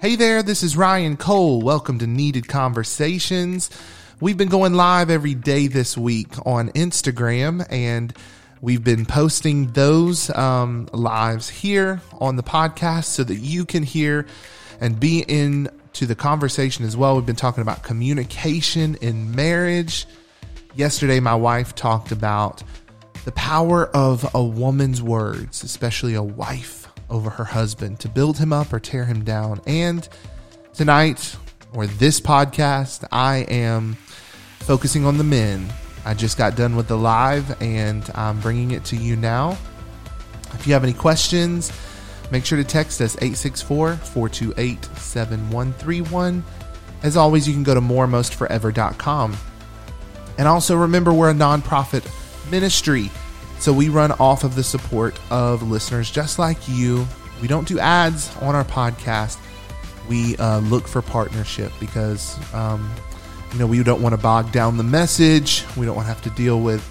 Hey there, this is Ryan Cole. Welcome to Needed Conversations. We've been going live every day this week on Instagram, and we've been posting those um, lives here on the podcast so that you can hear and be in to the conversation as well. We've been talking about communication in marriage. Yesterday, my wife talked about the power of a woman's words, especially a wife over her husband to build him up or tear him down. And tonight, or this podcast, I am focusing on the men. I just got done with the live and I'm bringing it to you now. If you have any questions, make sure to text us 864 428 7131. As always, you can go to moremostforever.com. And also remember, we're a nonprofit ministry. So we run off of the support of listeners just like you. We don't do ads on our podcast. We uh, look for partnership because, um, you know, we don't want to bog down the message. We don't want to have to deal with,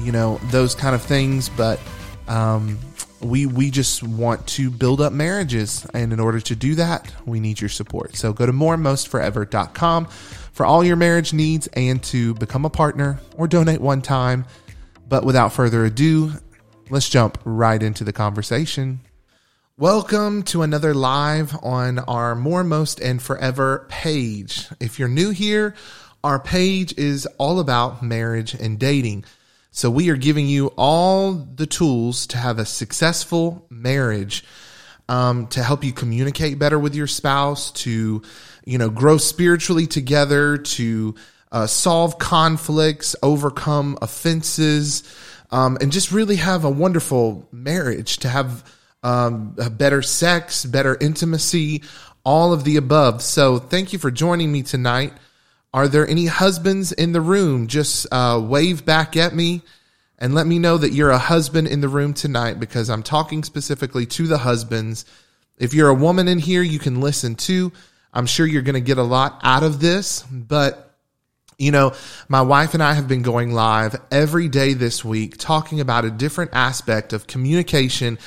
you know, those kind of things. But um, we we just want to build up marriages, and in order to do that, we need your support. So go to moremostforever.com for all your marriage needs and to become a partner or donate one time but without further ado, let's jump right into the conversation. Welcome to another live on our More, Most, and Forever page. If you're new here, our page is all about marriage and dating. So we are giving you all the tools to have a successful marriage, um, to help you communicate better with your spouse, to you know grow spiritually together, to uh, solve conflicts, overcome offenses, um, and just really have a wonderful marriage, to have um, better sex, better intimacy, all of the above. So thank you for joining me tonight. Are there any husbands in the room? Just uh, wave back at me and let me know that you're a husband in the room tonight because I'm talking specifically to the husbands. If you're a woman in here, you can listen too. I'm sure you're going to get a lot out of this, but you know, my wife and I have been going live every day this week talking about a different aspect of communication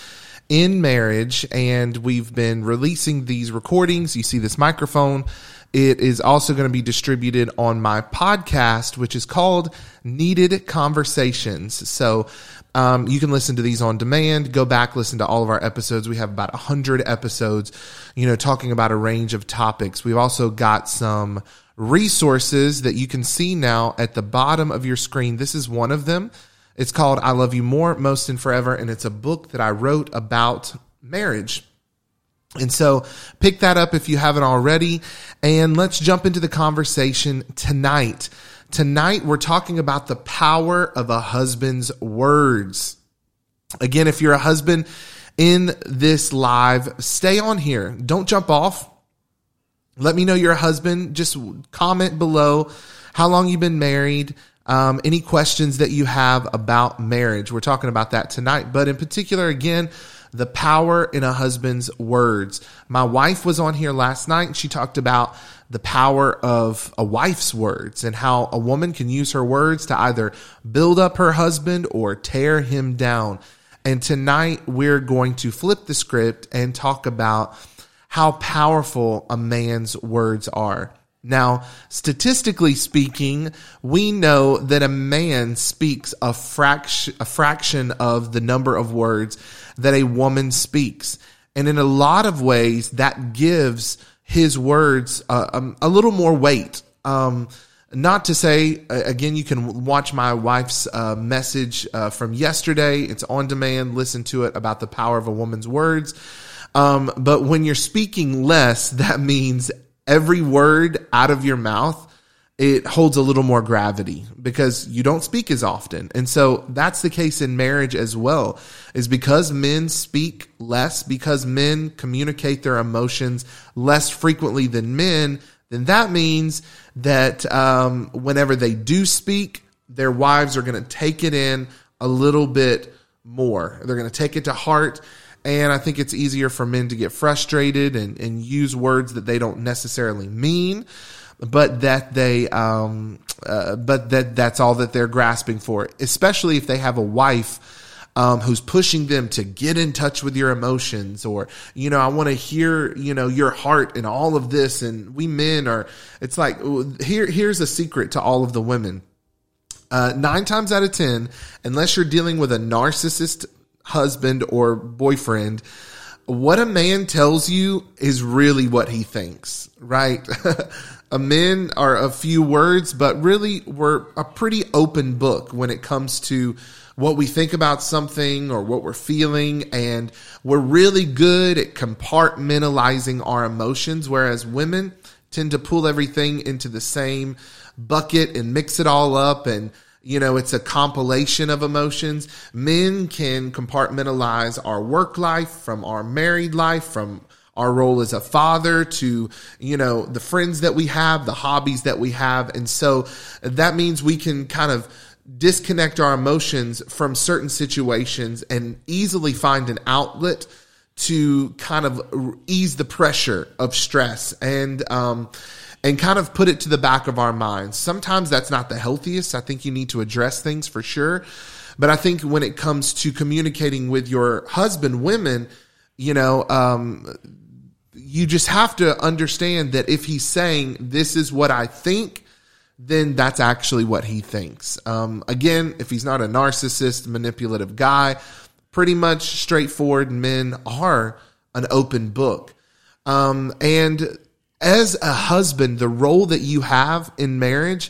in marriage. And we've been releasing these recordings. You see this microphone. It is also going to be distributed on my podcast, which is called Needed Conversations. So um, you can listen to these on demand. Go back, listen to all of our episodes. We have about 100 episodes, you know, talking about a range of topics. We've also got some resources that you can see now at the bottom of your screen. This is one of them. It's called I Love You More, Most and Forever, and it's a book that I wrote about marriage. And so pick that up if you haven't already. And let's jump into the conversation tonight. Tonight, we're talking about the power of a husband's words. Again, if you're a husband in this live, stay on here. Don't jump off. Let me know your husband. Just comment below how long you've been married. Um, any questions that you have about marriage. We're talking about that tonight. But in particular, again, the power in a husband's words. My wife was on here last night and she talked about the power of a wife's words and how a woman can use her words to either build up her husband or tear him down. And tonight we're going to flip the script and talk about how powerful a man's words are. Now, statistically speaking, we know that a man speaks a fraction, a fraction of the number of words that a woman speaks. And in a lot of ways, that gives his words uh, um, a little more weight. Um, not to say, again, you can watch my wife's uh, message uh, from yesterday. It's on demand. Listen to it about the power of a woman's words. Um, but when you're speaking less, that means every word out of your mouth, it holds a little more gravity because you don't speak as often. And so that's the case in marriage as well, is because men speak less, because men communicate their emotions less frequently than men, then that means that um, whenever they do speak, their wives are going to take it in a little bit more. They're going to take it to heart and I think it's easier for men to get frustrated and, and use words that they don't necessarily mean, but that they, um, uh, but that that's all that they're grasping for, especially if they have a wife um, who's pushing them to get in touch with your emotions or, you know, I want to hear, you know, your heart and all of this. And we men are, it's like, here, here's a secret to all of the women. Uh, nine times out of 10, unless you're dealing with a narcissist husband or boyfriend, what a man tells you is really what he thinks, right? a men are a few words, but really we're a pretty open book when it comes to what we think about something or what we're feeling. And we're really good at compartmentalizing our emotions, whereas women tend to pull everything into the same bucket and mix it all up and you know, it's a compilation of emotions. Men can compartmentalize our work life from our married life, from our role as a father to, you know, the friends that we have, the hobbies that we have. And so that means we can kind of disconnect our emotions from certain situations and easily find an outlet to kind of ease the pressure of stress. And, um, and kind of put it to the back of our minds. Sometimes that's not the healthiest. I think you need to address things for sure. But I think when it comes to communicating with your husband, women, you know, um, you just have to understand that if he's saying, this is what I think, then that's actually what he thinks. Um, again, if he's not a narcissist, manipulative guy, pretty much straightforward men are an open book. Um, and as a husband, the role that you have in marriage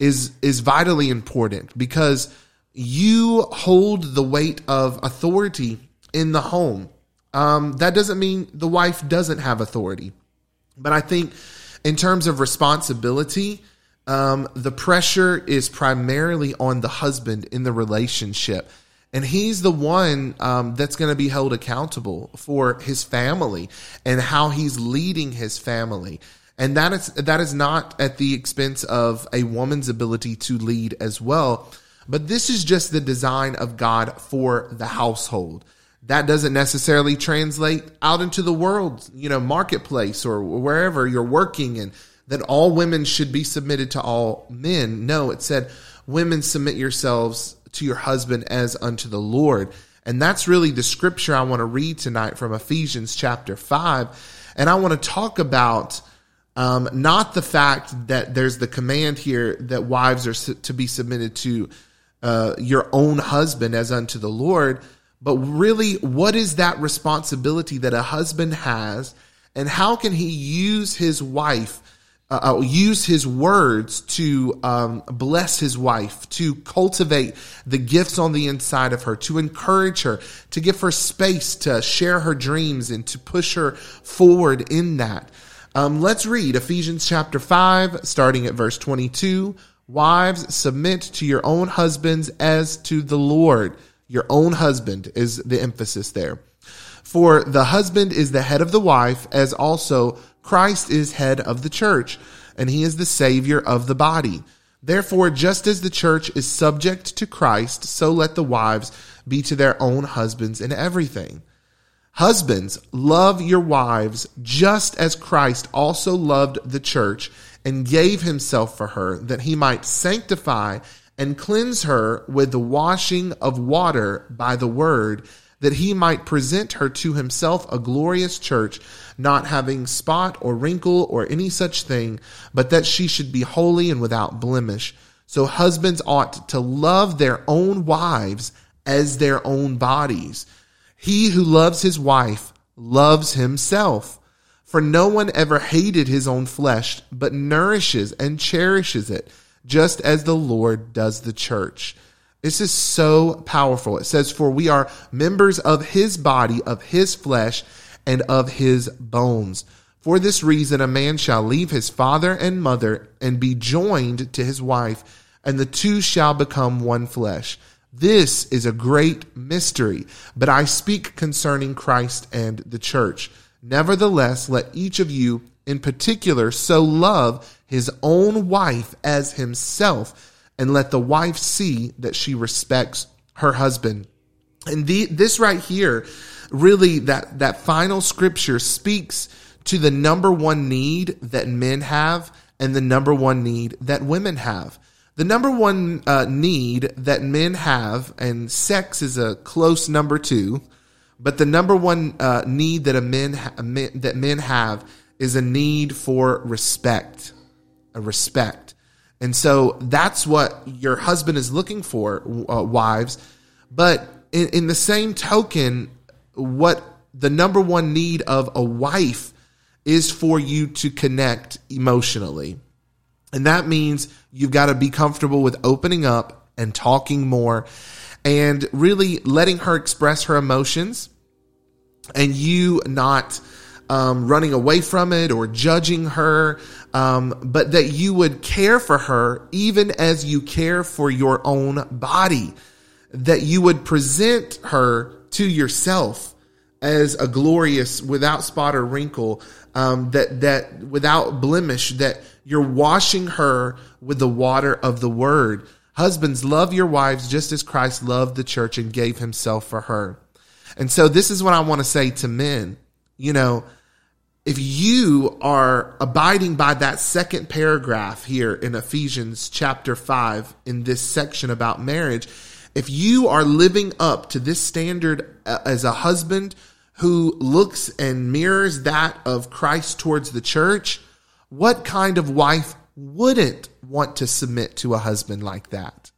is is vitally important because you hold the weight of authority in the home. Um, that doesn't mean the wife doesn't have authority, but I think in terms of responsibility, um, the pressure is primarily on the husband in the relationship and he's the one um, that's going to be held accountable for his family and how he's leading his family. And that is that is not at the expense of a woman's ability to lead as well but this is just the design of god for the household. That doesn't necessarily translate out into the world you know marketplace or wherever you're working and that all women should be submitted to all men. No it said women submit yourselves to your husband as unto the Lord. And that's really the scripture I want to read tonight from Ephesians chapter 5. And I want to talk about um, not the fact that there's the command here that wives are to be submitted to uh, your own husband as unto the Lord, but really, what is that responsibility that a husband has, and how can he use his wife uh, uh, use his words to um, bless his wife, to cultivate the gifts on the inside of her, to encourage her, to give her space to share her dreams and to push her forward in that. Um, let's read Ephesians chapter 5, starting at verse 22. Wives, submit to your own husbands as to the Lord. Your own husband is the emphasis there. For the husband is the head of the wife, as also Christ is head of the church, and he is the savior of the body. Therefore, just as the church is subject to Christ, so let the wives be to their own husbands in everything. Husbands, love your wives just as Christ also loved the church and gave himself for her, that he might sanctify and cleanse her with the washing of water by the word that he might present her to himself a glorious church, not having spot or wrinkle or any such thing, but that she should be holy and without blemish. So husbands ought to love their own wives as their own bodies. He who loves his wife loves himself. For no one ever hated his own flesh, but nourishes and cherishes it, just as the Lord does the church this is so powerful. It says, For we are members of his body, of his flesh, and of his bones. For this reason, a man shall leave his father and mother and be joined to his wife, and the two shall become one flesh. This is a great mystery, but I speak concerning Christ and the church. Nevertheless, let each of you in particular so love his own wife as himself and let the wife see that she respects her husband. And the, this right here, really that, that final scripture speaks to the number one need that men have and the number one need that women have. The number one uh, need that men have, and sex is a close number two, but the number one uh, need that a men, ha- men that men have is a need for respect, a respect, and so that's what your husband is looking for, uh, wives. But in, in the same token, what the number one need of a wife is for you to connect emotionally. And that means you've got to be comfortable with opening up and talking more and really letting her express her emotions and you not um, running away from it or judging her, um, but that you would care for her even as you care for your own body, that you would present her to yourself as a glorious, without spot or wrinkle, um, that that without blemish, that you're washing her with the water of the word. Husbands, love your wives just as Christ loved the church and gave himself for her. And so this is what I want to say to men. You know, if you are abiding by that second paragraph here in Ephesians chapter 5 in this section about marriage, if you are living up to this standard uh, as a husband who looks and mirrors that of Christ towards the church, what kind of wife wouldn't want to submit to a husband like that?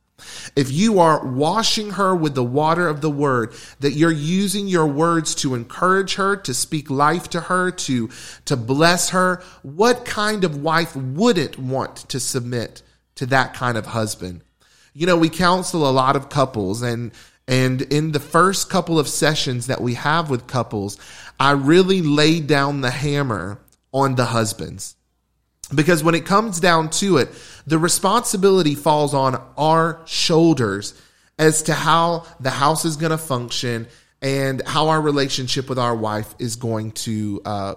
If you are washing her with the water of the word, that you're using your words to encourage her, to speak life to her, to, to bless her, what kind of wife wouldn't want to submit to that kind of husband? You know, we counsel a lot of couples and and in the first couple of sessions that we have with couples, I really laid down the hammer on the husbands. Because when it comes down to it, the responsibility falls on our shoulders as to how the house is going to function and how our relationship with our wife is going to uh,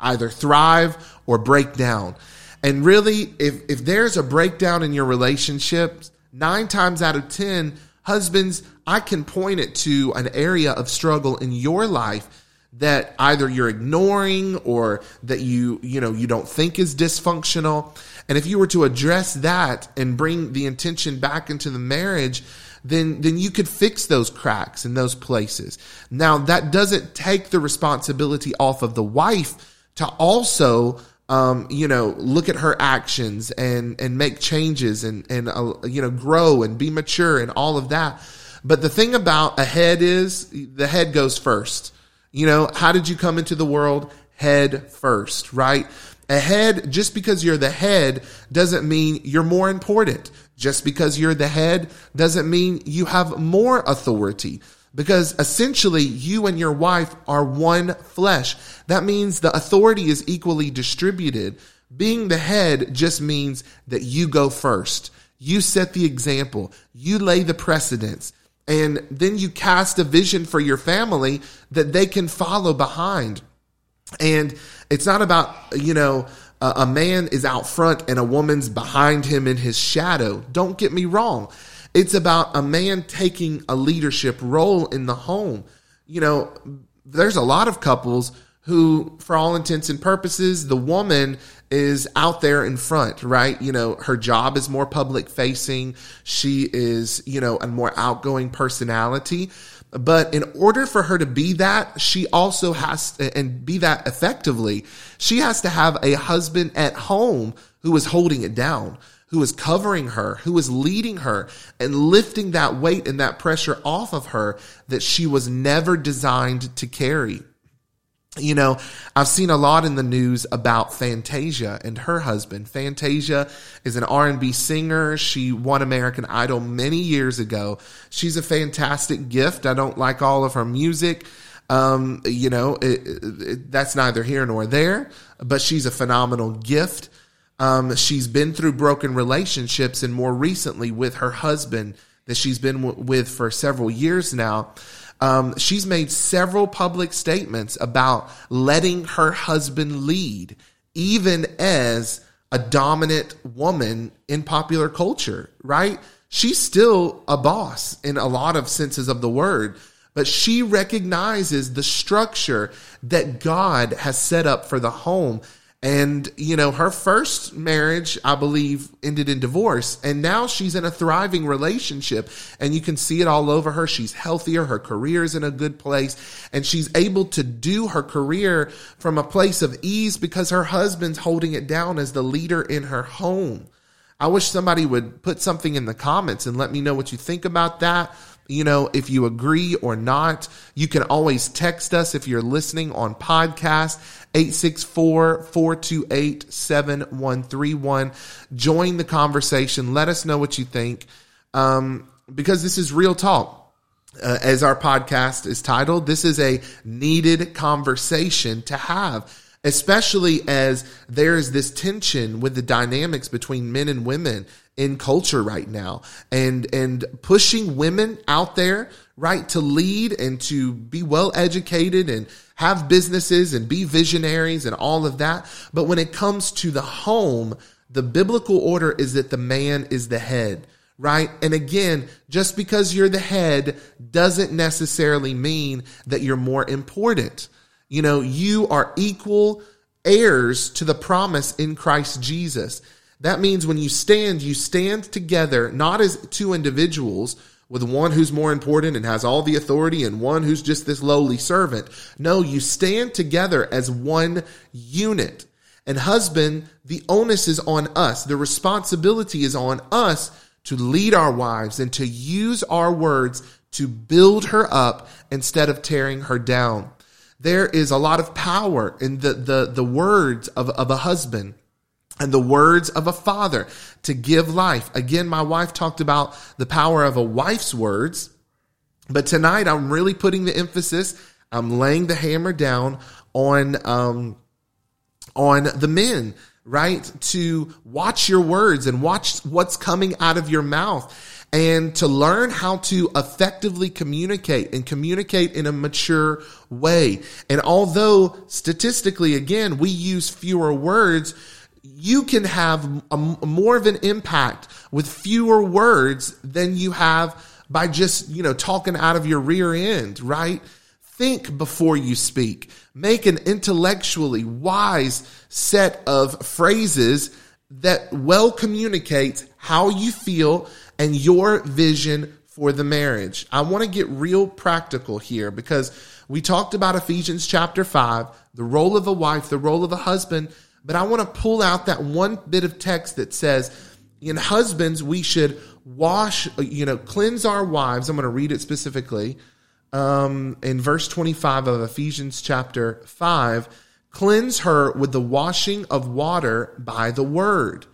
either thrive or break down. And really, if, if there's a breakdown in your relationships, nine times out of 10, husbands, I can point it to an area of struggle in your life that either you're ignoring or that you, you know, you don't think is dysfunctional. And if you were to address that and bring the intention back into the marriage, then, then you could fix those cracks in those places. Now, that doesn't take the responsibility off of the wife to also um, you know, look at her actions and and make changes and and uh, you know grow and be mature and all of that. But the thing about a head is the head goes first. You know, how did you come into the world? Head first, right? A head, just because you're the head doesn't mean you're more important. Just because you're the head doesn't mean you have more authority because essentially you and your wife are one flesh. That means the authority is equally distributed. Being the head just means that you go first. You set the example. You lay the precedence. And then you cast a vision for your family that they can follow behind. And it's not about, you know, a man is out front and a woman's behind him in his shadow. Don't get me wrong. It's about a man taking a leadership role in the home. You know, there's a lot of couples who, for all intents and purposes, the woman is out there in front, right? You know, her job is more public facing. She is, you know, a more outgoing personality. But in order for her to be that, she also has to, and be that effectively, she has to have a husband at home who is holding it down who is covering her, who is leading her and lifting that weight and that pressure off of her that she was never designed to carry. You know, I've seen a lot in the news about Fantasia and her husband. Fantasia is an R&B singer. She won American Idol many years ago. She's a fantastic gift. I don't like all of her music. Um, you know, it, it, that's neither here nor there, but she's a phenomenal gift. Um, she's been through broken relationships and more recently with her husband that she's been w- with for several years now. Um, she's made several public statements about letting her husband lead, even as a dominant woman in popular culture, right? She's still a boss in a lot of senses of the word, but she recognizes the structure that God has set up for the home And, you know, her first marriage, I believe, ended in divorce. And now she's in a thriving relationship. And you can see it all over her. She's healthier. Her career is in a good place. And she's able to do her career from a place of ease because her husband's holding it down as the leader in her home. I wish somebody would put something in the comments and let me know what you think about that you know, if you agree or not. You can always text us if you're listening on podcast 864-428-7131. Join the conversation. Let us know what you think. Um, because this is real talk. Uh, as our podcast is titled, this is a needed conversation to have especially as there's this tension with the dynamics between men and women in culture right now and and pushing women out there right to lead and to be well educated and have businesses and be visionaries and all of that. But when it comes to the home the biblical order is that the man is the head right? And again just because you're the head doesn't necessarily mean that you're more important. You know, you are equal heirs to the promise in Christ Jesus. That means when you stand, you stand together, not as two individuals with one who's more important and has all the authority and one who's just this lowly servant. No, you stand together as one unit. And husband, the onus is on us. The responsibility is on us to lead our wives and to use our words to build her up instead of tearing her down there is a lot of power in the, the, the words of, of a husband and the words of a father to give life. Again, my wife talked about the power of a wife's words, but tonight I'm really putting the emphasis, I'm laying the hammer down on, um, on the men, right? To watch your words and watch what's coming out of your mouth and to learn how to effectively communicate and communicate in a mature way. And although statistically, again, we use fewer words, you can have a, more of an impact with fewer words than you have by just, you know, talking out of your rear end, right? Think before you speak. Make an intellectually wise set of phrases that well communicates how you feel and your vision for the marriage. I want to get real practical here because we talked about Ephesians chapter 5, the role of a wife, the role of a husband, but I want to pull out that one bit of text that says, in husbands, we should wash, you know, cleanse our wives. I'm going to read it specifically. Um, in verse 25 of Ephesians chapter 5, cleanse her with the washing of water by the word.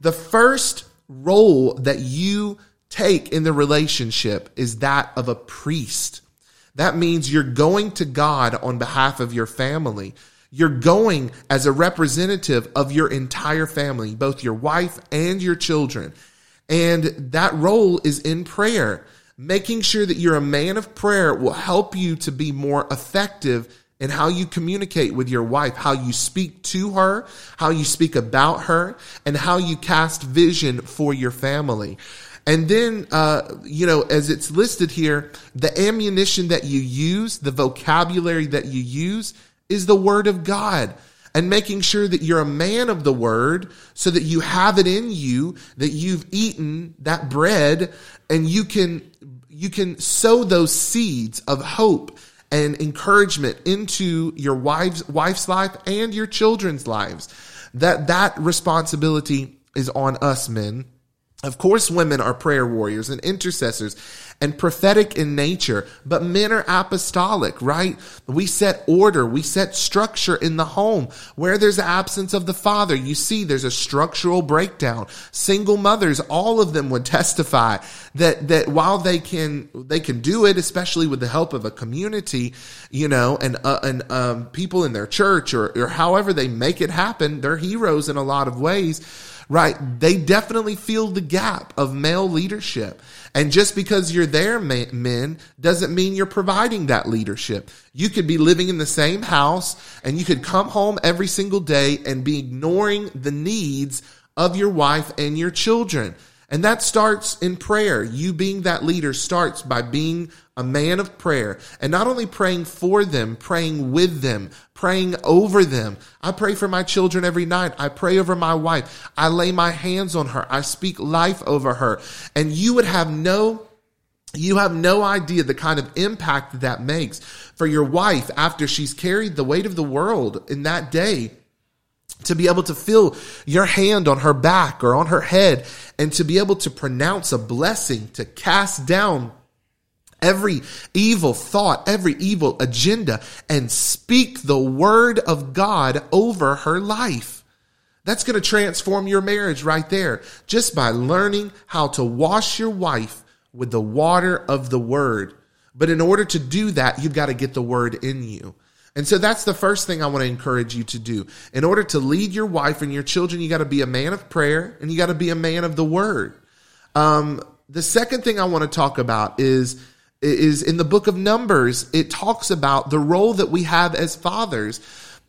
The first role that you take in the relationship is that of a priest. That means you're going to God on behalf of your family. You're going as a representative of your entire family, both your wife and your children. And that role is in prayer. Making sure that you're a man of prayer will help you to be more effective in how you communicate with your wife, how you speak to her, how you speak about her, and how you cast vision for your family. And then, uh, you know, as it's listed here, the ammunition that you use, the vocabulary that you use is the word of God and making sure that you're a man of the word so that you have it in you, that you've eaten that bread and you can, you can sow those seeds of hope and encouragement into your wife's wife's life and your children's lives. That that responsibility is on us men. Of course, women are prayer warriors and intercessors and prophetic in nature, but men are apostolic, right? We set order, we set structure in the home. Where there's absence of the father, you see there's a structural breakdown. Single mothers, all of them would testify that, that while they can, they can do it, especially with the help of a community, you know, and, uh, and, um, people in their church or, or however they make it happen, they're heroes in a lot of ways right? They definitely feel the gap of male leadership. And just because you're there, men, doesn't mean you're providing that leadership. You could be living in the same house and you could come home every single day and be ignoring the needs of your wife and your children. And that starts in prayer. You being that leader starts by being a man of prayer and not only praying for them, praying with them, praying over them. I pray for my children every night. I pray over my wife. I lay my hands on her. I speak life over her. And you would have no you have no idea the kind of impact that, that makes for your wife after she's carried the weight of the world in that day to be able to feel your hand on her back or on her head and to be able to pronounce a blessing, to cast down every evil thought, every evil agenda and speak the word of God over her life. That's going to transform your marriage right there just by learning how to wash your wife with the water of the word. But in order to do that, you've got to get the word in you. And so that's the first thing I want to encourage you to do. In order to lead your wife and your children, you got to be a man of prayer and you got to be a man of the word. Um, the second thing I want to talk about is is in the book of Numbers. It talks about the role that we have as fathers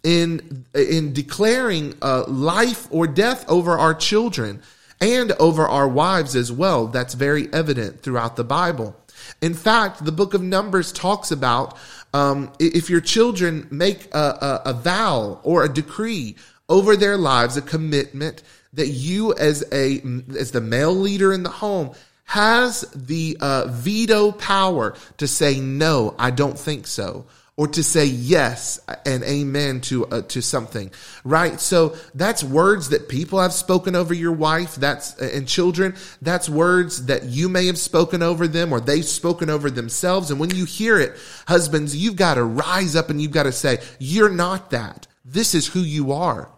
in in declaring uh, life or death over our children and over our wives as well. That's very evident throughout the Bible. In fact, the book of Numbers talks about um, if your children make a, a, a vow or a decree over their lives, a commitment that you as a as the male leader in the home has the uh, veto power to say no, I don't think so or to say yes and amen to uh, to something right? So that's words that people have spoken over your wife that's uh, and children. That's words that you may have spoken over them or they've spoken over themselves. And when you hear it husbands you've got to rise up and you've got to say you're not that. This is who you are.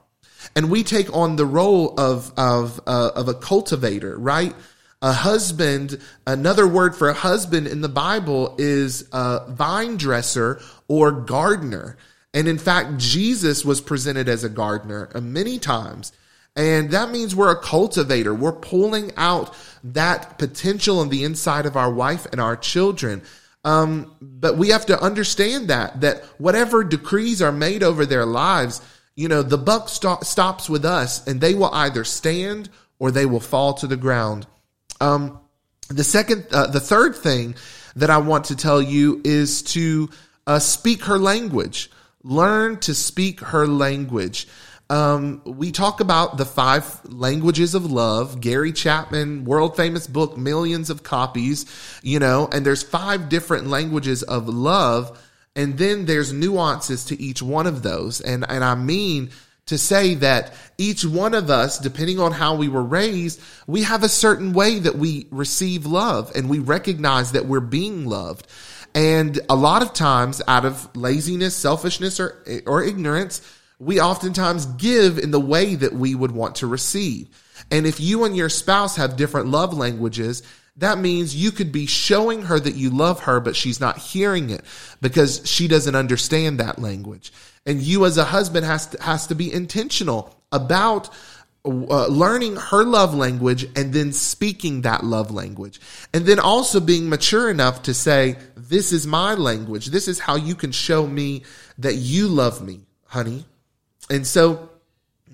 And we take on the role of of uh, of a cultivator right a husband, another word for a husband in the Bible is a vine dresser or gardener. And in fact, Jesus was presented as a gardener many times. And that means we're a cultivator. We're pulling out that potential on the inside of our wife and our children. Um, but we have to understand that, that whatever decrees are made over their lives, you know, the buck st- stops with us and they will either stand or they will fall to the ground. Um, the second, uh, the third thing that I want to tell you is to uh, speak her language. Learn to speak her language. Um, we talk about the five languages of love. Gary Chapman, world famous book, millions of copies, you know, and there's five different languages of love. And then there's nuances to each one of those. And, and I mean, to say that each one of us, depending on how we were raised, we have a certain way that we receive love and we recognize that we're being loved. And a lot of times out of laziness, selfishness, or, or ignorance, we oftentimes give in the way that we would want to receive. And if you and your spouse have different love languages, that means you could be showing her that you love her, but she's not hearing it because she doesn't understand that language. And you as a husband has to, has to be intentional about uh, learning her love language and then speaking that love language. And then also being mature enough to say, this is my language. This is how you can show me that you love me, honey. And so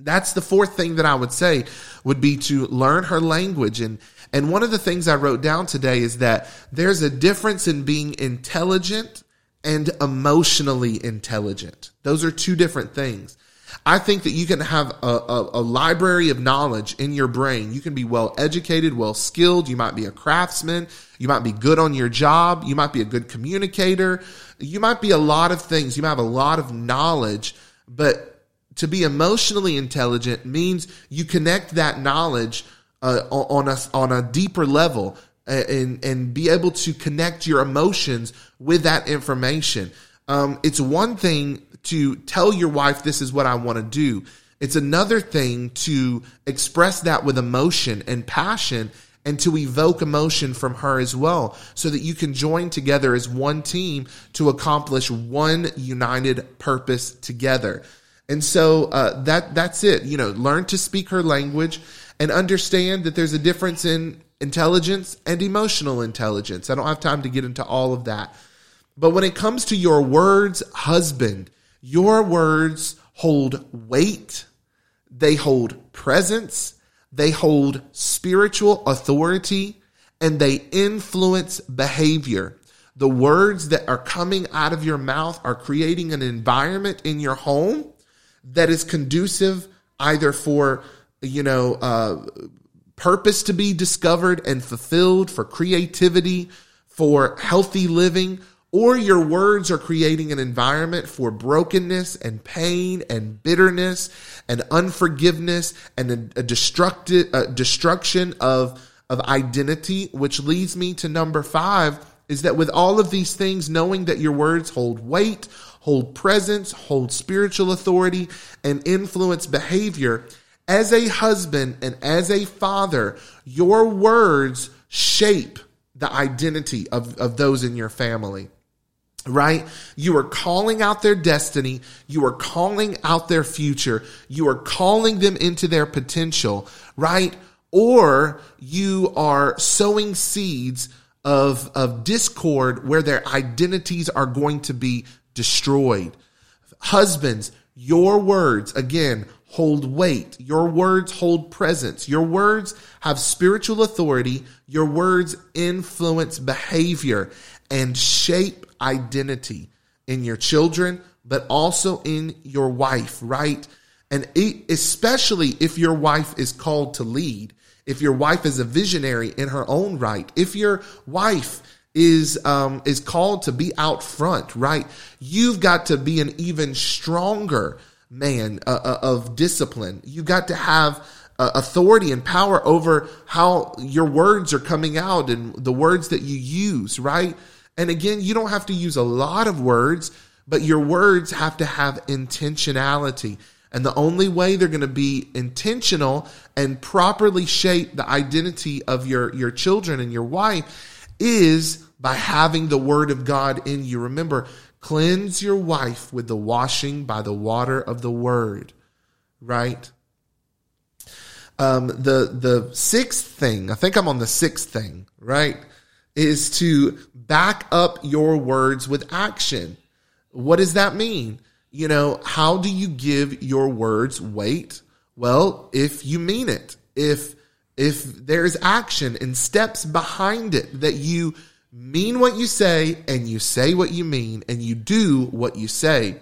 that's the fourth thing that I would say would be to learn her language. And, and one of the things I wrote down today is that there's a difference in being intelligent and emotionally intelligent. Those are two different things. I think that you can have a, a, a, library of knowledge in your brain. You can be well educated, well skilled. You might be a craftsman. You might be good on your job. You might be a good communicator. You might be a lot of things. You might have a lot of knowledge, but to be emotionally intelligent means you connect that knowledge uh, on a, on a deeper level and and be able to connect your emotions with that information. Um, it's one thing to tell your wife this is what I want to do. It's another thing to express that with emotion and passion and to evoke emotion from her as well so that you can join together as one team to accomplish one united purpose together. And so uh, that that's it. You know, learn to speak her language and understand that there's a difference in intelligence and emotional intelligence. I don't have time to get into all of that. But when it comes to your words, husband, your words hold weight, they hold presence, they hold spiritual authority and they influence behavior. The words that are coming out of your mouth are creating an environment in your home that is conducive either for, you know, uh, purpose to be discovered and fulfilled, for creativity, for healthy living, or your words are creating an environment for brokenness and pain and bitterness and unforgiveness and a, a destructive a destruction of of identity which leads me to number 5 is that with all of these things knowing that your words hold weight hold presence hold spiritual authority and influence behavior as a husband and as a father your words shape the identity of, of those in your family right? You are calling out their destiny. You are calling out their future. You are calling them into their potential, right? Or you are sowing seeds of, of discord where their identities are going to be destroyed. Husbands, your words, again, hold weight. Your words hold presence. Your words have spiritual authority. Your words influence behavior and shape identity in your children, but also in your wife, right? And especially if your wife is called to lead, if your wife is a visionary in her own right, if your wife is um, is called to be out front, right? You've got to be an even stronger man uh, uh of discipline. You've got to have uh, authority and power over how your words are coming out and the words that you use, right? And again, you don't have to use a lot of words, but your words have to have intentionality. And the only way they're going to be intentional and properly shape the identity of your, your children and your wife is by having the word of God in you. Remember, cleanse your wife with the washing by the water of the word, right? Um, the, the sixth thing, I think I'm on the sixth thing, right? Is to back up your words with action. What does that mean? You know, how do you give your words weight? Well, if you mean it, if if there's action and steps behind it that you mean what you say and you say what you mean and you do what you say,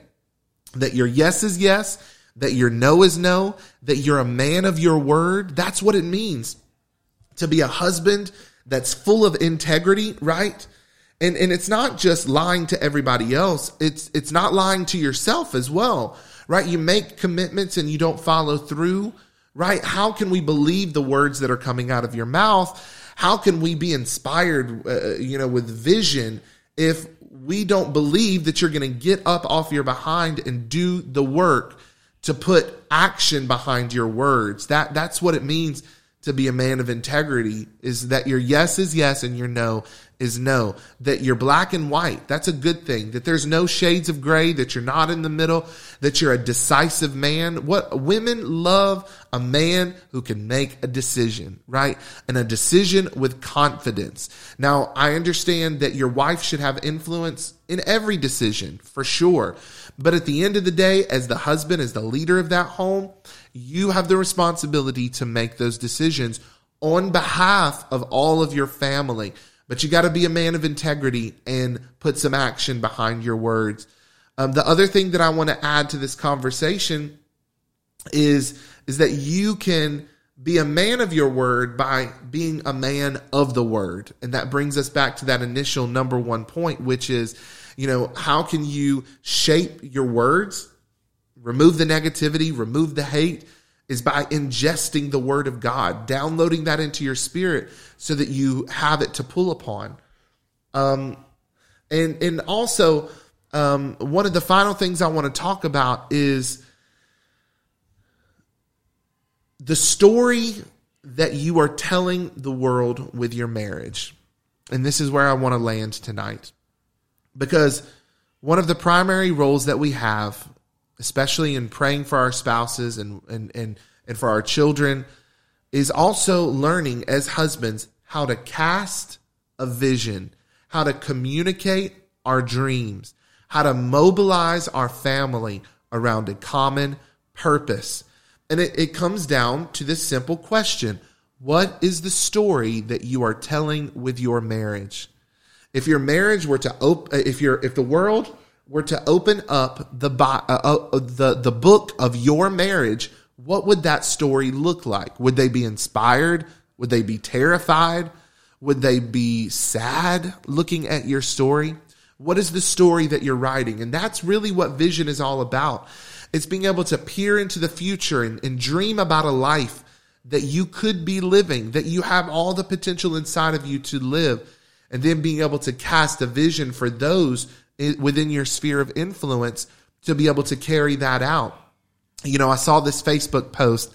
that your yes is yes, that your no is no, that you're a man of your word, that's what it means to be a husband that's full of integrity, right? And and it's not just lying to everybody else. It's it's not lying to yourself as well. Right? You make commitments and you don't follow through, right? How can we believe the words that are coming out of your mouth? How can we be inspired uh, you know with vision if we don't believe that you're going to get up off your behind and do the work to put action behind your words? That that's what it means to be a man of integrity is that your yes is yes and your no is no. That you're black and white. That's a good thing. That there's no shades of gray, that you're not in the middle, that you're a decisive man. What women love a man who can make a decision, right? And a decision with confidence. Now, I understand that your wife should have influence in every decision for sure. But at the end of the day, as the husband, as the leader of that home, you have the responsibility to make those decisions on behalf of all of your family. But you got to be a man of integrity and put some action behind your words. Um, the other thing that I want to add to this conversation is is that you can be a man of your word by being a man of the word. And that brings us back to that initial number one point, which is, you know, how can you shape your words, remove the negativity, remove the hate, is by ingesting the word of God, downloading that into your spirit so that you have it to pull upon. Um, and, and also, um, one of the final things I want to talk about is the story that you are telling the world with your marriage. And this is where I want to land tonight. Because one of the primary roles that we have especially in praying for our spouses and, and, and, and for our children, is also learning as husbands how to cast a vision, how to communicate our dreams, how to mobilize our family around a common purpose. And it, it comes down to this simple question What is the story that you are telling with your marriage? If your marriage were to open, if your if the world were to open up the uh, uh, the the book of your marriage, what would that story look like? Would they be inspired? Would they be terrified? Would they be sad looking at your story? What is the story that you're writing? And that's really what vision is all about. It's being able to peer into the future and, and dream about a life that you could be living, that you have all the potential inside of you to live, and then being able to cast a vision for those within your sphere of influence to be able to carry that out. You know, I saw this Facebook post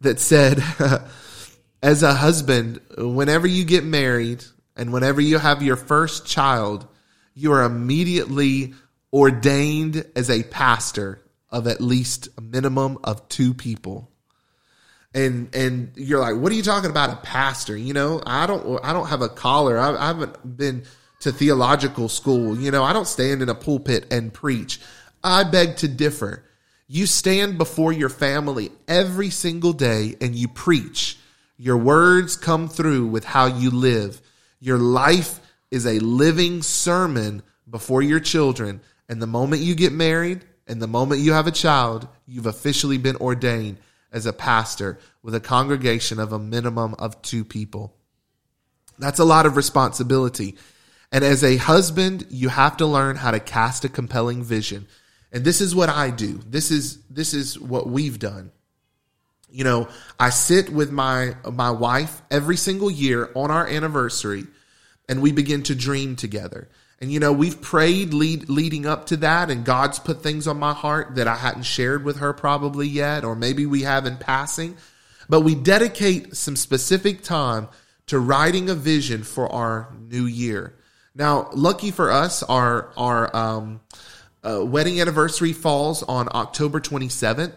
that said, as a husband, whenever you get married and whenever you have your first child, you are immediately ordained as a pastor of at least a minimum of two people. And and you're like, what are you talking about? A pastor? You know, I don't I don't have a collar. I, I haven't been to theological school. You know, I don't stand in a pulpit and preach. I beg to differ. You stand before your family every single day and you preach. Your words come through with how you live. Your life is a living sermon before your children. And the moment you get married and the moment you have a child, you've officially been ordained as a pastor with a congregation of a minimum of two people. That's a lot of responsibility. And as a husband, you have to learn how to cast a compelling vision. And this is what I do. This is this is what we've done. You know, I sit with my my wife every single year on our anniversary and we begin to dream together. And you know, we've prayed lead, leading up to that and God's put things on my heart that I hadn't shared with her probably yet or maybe we have in passing. But we dedicate some specific time to writing a vision for our new year. Now, lucky for us, our our um, uh, wedding anniversary falls on October 27th,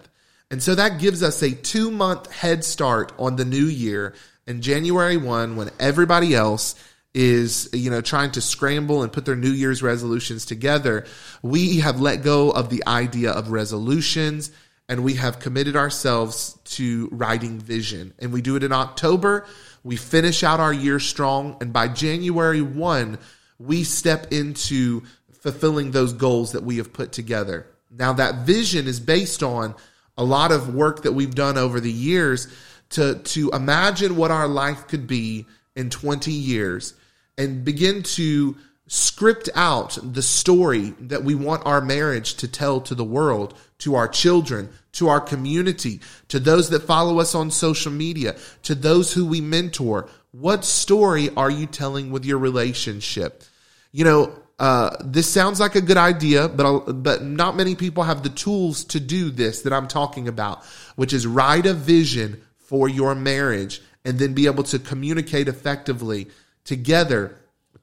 and so that gives us a two month head start on the new year. And January 1, when everybody else is you know trying to scramble and put their new year's resolutions together we have let go of the idea of resolutions and we have committed ourselves to writing vision and we do it in october we finish out our year strong and by january 1 we step into fulfilling those goals that we have put together. Now, that vision is based on a lot of work that we've done over the years to, to imagine what our life could be in 20 years and begin to script out the story that we want our marriage to tell to the world, to our children, to our community, to those that follow us on social media, to those who we mentor. What story are you telling with your relationship? You know, uh, this sounds like a good idea, but I'll, but not many people have the tools to do this that I'm talking about, which is write a vision for your marriage and then be able to communicate effectively together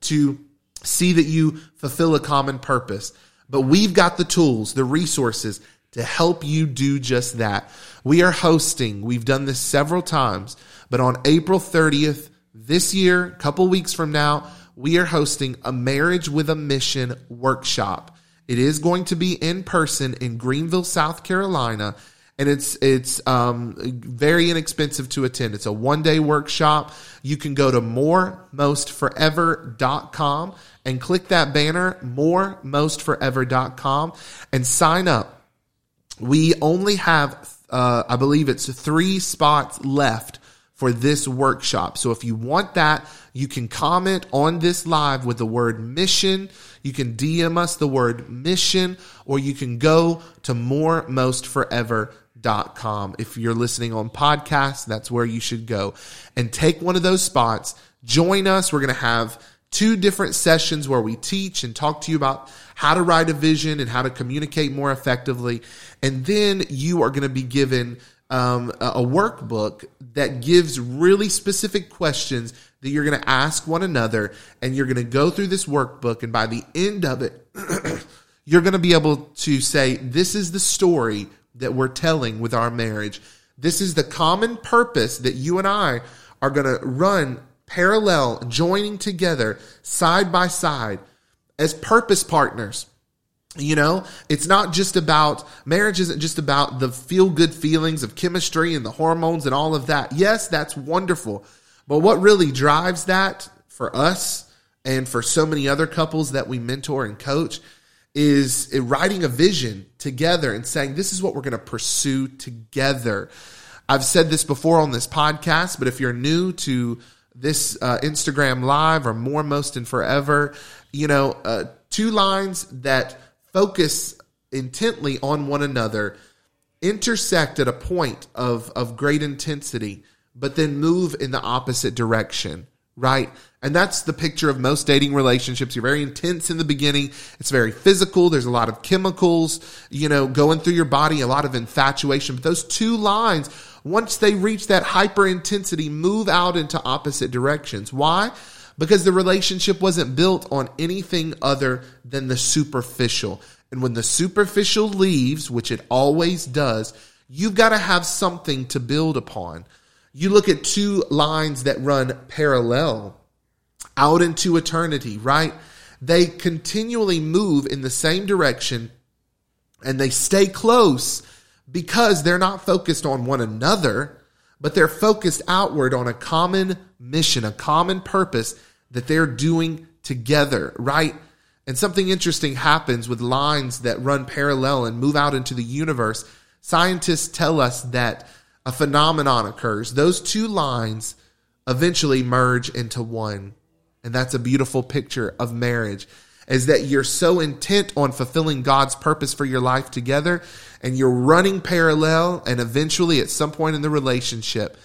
to see that you fulfill a common purpose. But we've got the tools, the resources to help you do just that. We are hosting, we've done this several times, but on April 30th this year, a couple weeks from now, we are hosting a marriage with a mission workshop. It is going to be in person in Greenville, South Carolina, and it's it's um, very inexpensive to attend. It's a one day workshop. You can go to moremostforever.com and click that banner, moremostforever.com, and sign up. We only have, uh, I believe it's three spots left for this workshop. So if you want that, you can comment on this live with the word mission. You can DM us the word mission, or you can go to moremostforever.com. If you're listening on podcasts, that's where you should go and take one of those spots. Join us. We're going to have two different sessions where we teach and talk to you about how to write a vision and how to communicate more effectively. And then you are going to be given um, a workbook that gives really specific questions that you're going to ask one another, and you're going to go through this workbook, and by the end of it, you're going to be able to say, This is the story that we're telling with our marriage. This is the common purpose that you and I are going to run parallel, joining together, side by side, as purpose partners. You know, it's not just about marriage isn't just about the feel good feelings of chemistry and the hormones and all of that. Yes, that's wonderful. But what really drives that for us and for so many other couples that we mentor and coach is writing a vision together and saying, this is what we're going to pursue together. I've said this before on this podcast, but if you're new to this uh, Instagram live or more, most, and forever, you know, uh, two lines that focus intently on one another, intersect at a point of, of great intensity, but then move in the opposite direction, right? And that's the picture of most dating relationships. You're very intense in the beginning. It's very physical. There's a lot of chemicals, you know, going through your body, a lot of infatuation. But those two lines, once they reach that hyper intensity, move out into opposite directions. Why? because the relationship wasn't built on anything other than the superficial. And when the superficial leaves, which it always does, you've got to have something to build upon. You look at two lines that run parallel out into eternity, right? They continually move in the same direction and they stay close because they're not focused on one another, but they're focused outward on a common mission, a common purpose that they're doing together, right? And something interesting happens with lines that run parallel and move out into the universe. Scientists tell us that a phenomenon occurs. Those two lines eventually merge into one. And that's a beautiful picture of marriage is that you're so intent on fulfilling God's purpose for your life together and you're running parallel and eventually at some point in the relationship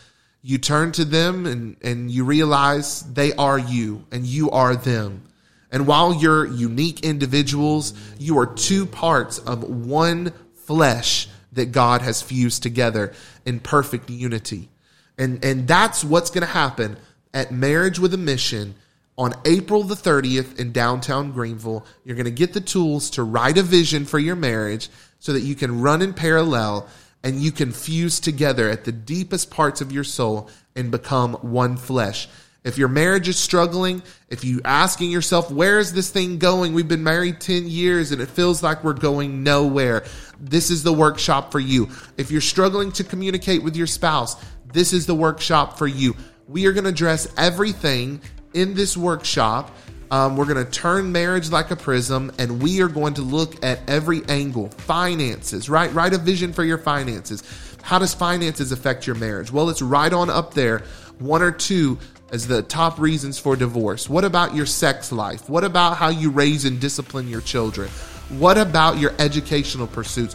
you turn to them and, and you realize they are you and you are them. And while you're unique individuals, you are two parts of one flesh that God has fused together in perfect unity. And, and that's what's going to happen at Marriage with a Mission on April the 30th in downtown Greenville. You're going to get the tools to write a vision for your marriage so that you can run in parallel and you can fuse together at the deepest parts of your soul and become one flesh. If your marriage is struggling, if you're asking yourself, where is this thing going? We've been married 10 years and it feels like we're going nowhere. This is the workshop for you. If you're struggling to communicate with your spouse, this is the workshop for you. We are going to address everything in this workshop um, we're going to turn marriage like a prism and we are going to look at every angle. Finances, right? Write a vision for your finances. How does finances affect your marriage? Well, it's right on up there. One or two as the top reasons for divorce. What about your sex life? What about how you raise and discipline your children? What about your educational pursuits?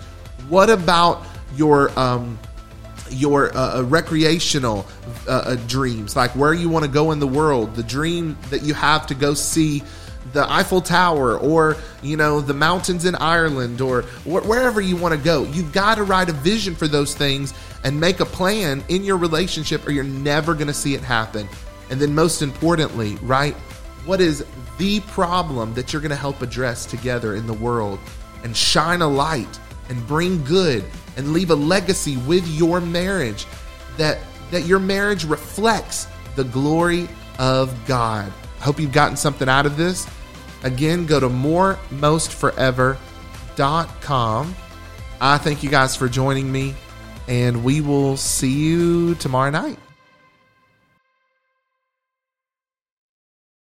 What about your um, your uh, uh, recreational uh, uh, dreams, like where you want to go in the world, the dream that you have to go see the Eiffel Tower or, you know, the mountains in Ireland or wh- wherever you want to go. You've got to write a vision for those things and make a plan in your relationship or you're never going to see it happen. And then, most importantly, right, what is the problem that you're going to help address together in the world and shine a light and bring good and leave a legacy with your marriage that that your marriage reflects the glory of God. I hope you've gotten something out of this. Again, go to moremostforever.com. I thank you guys for joining me, and we will see you tomorrow night.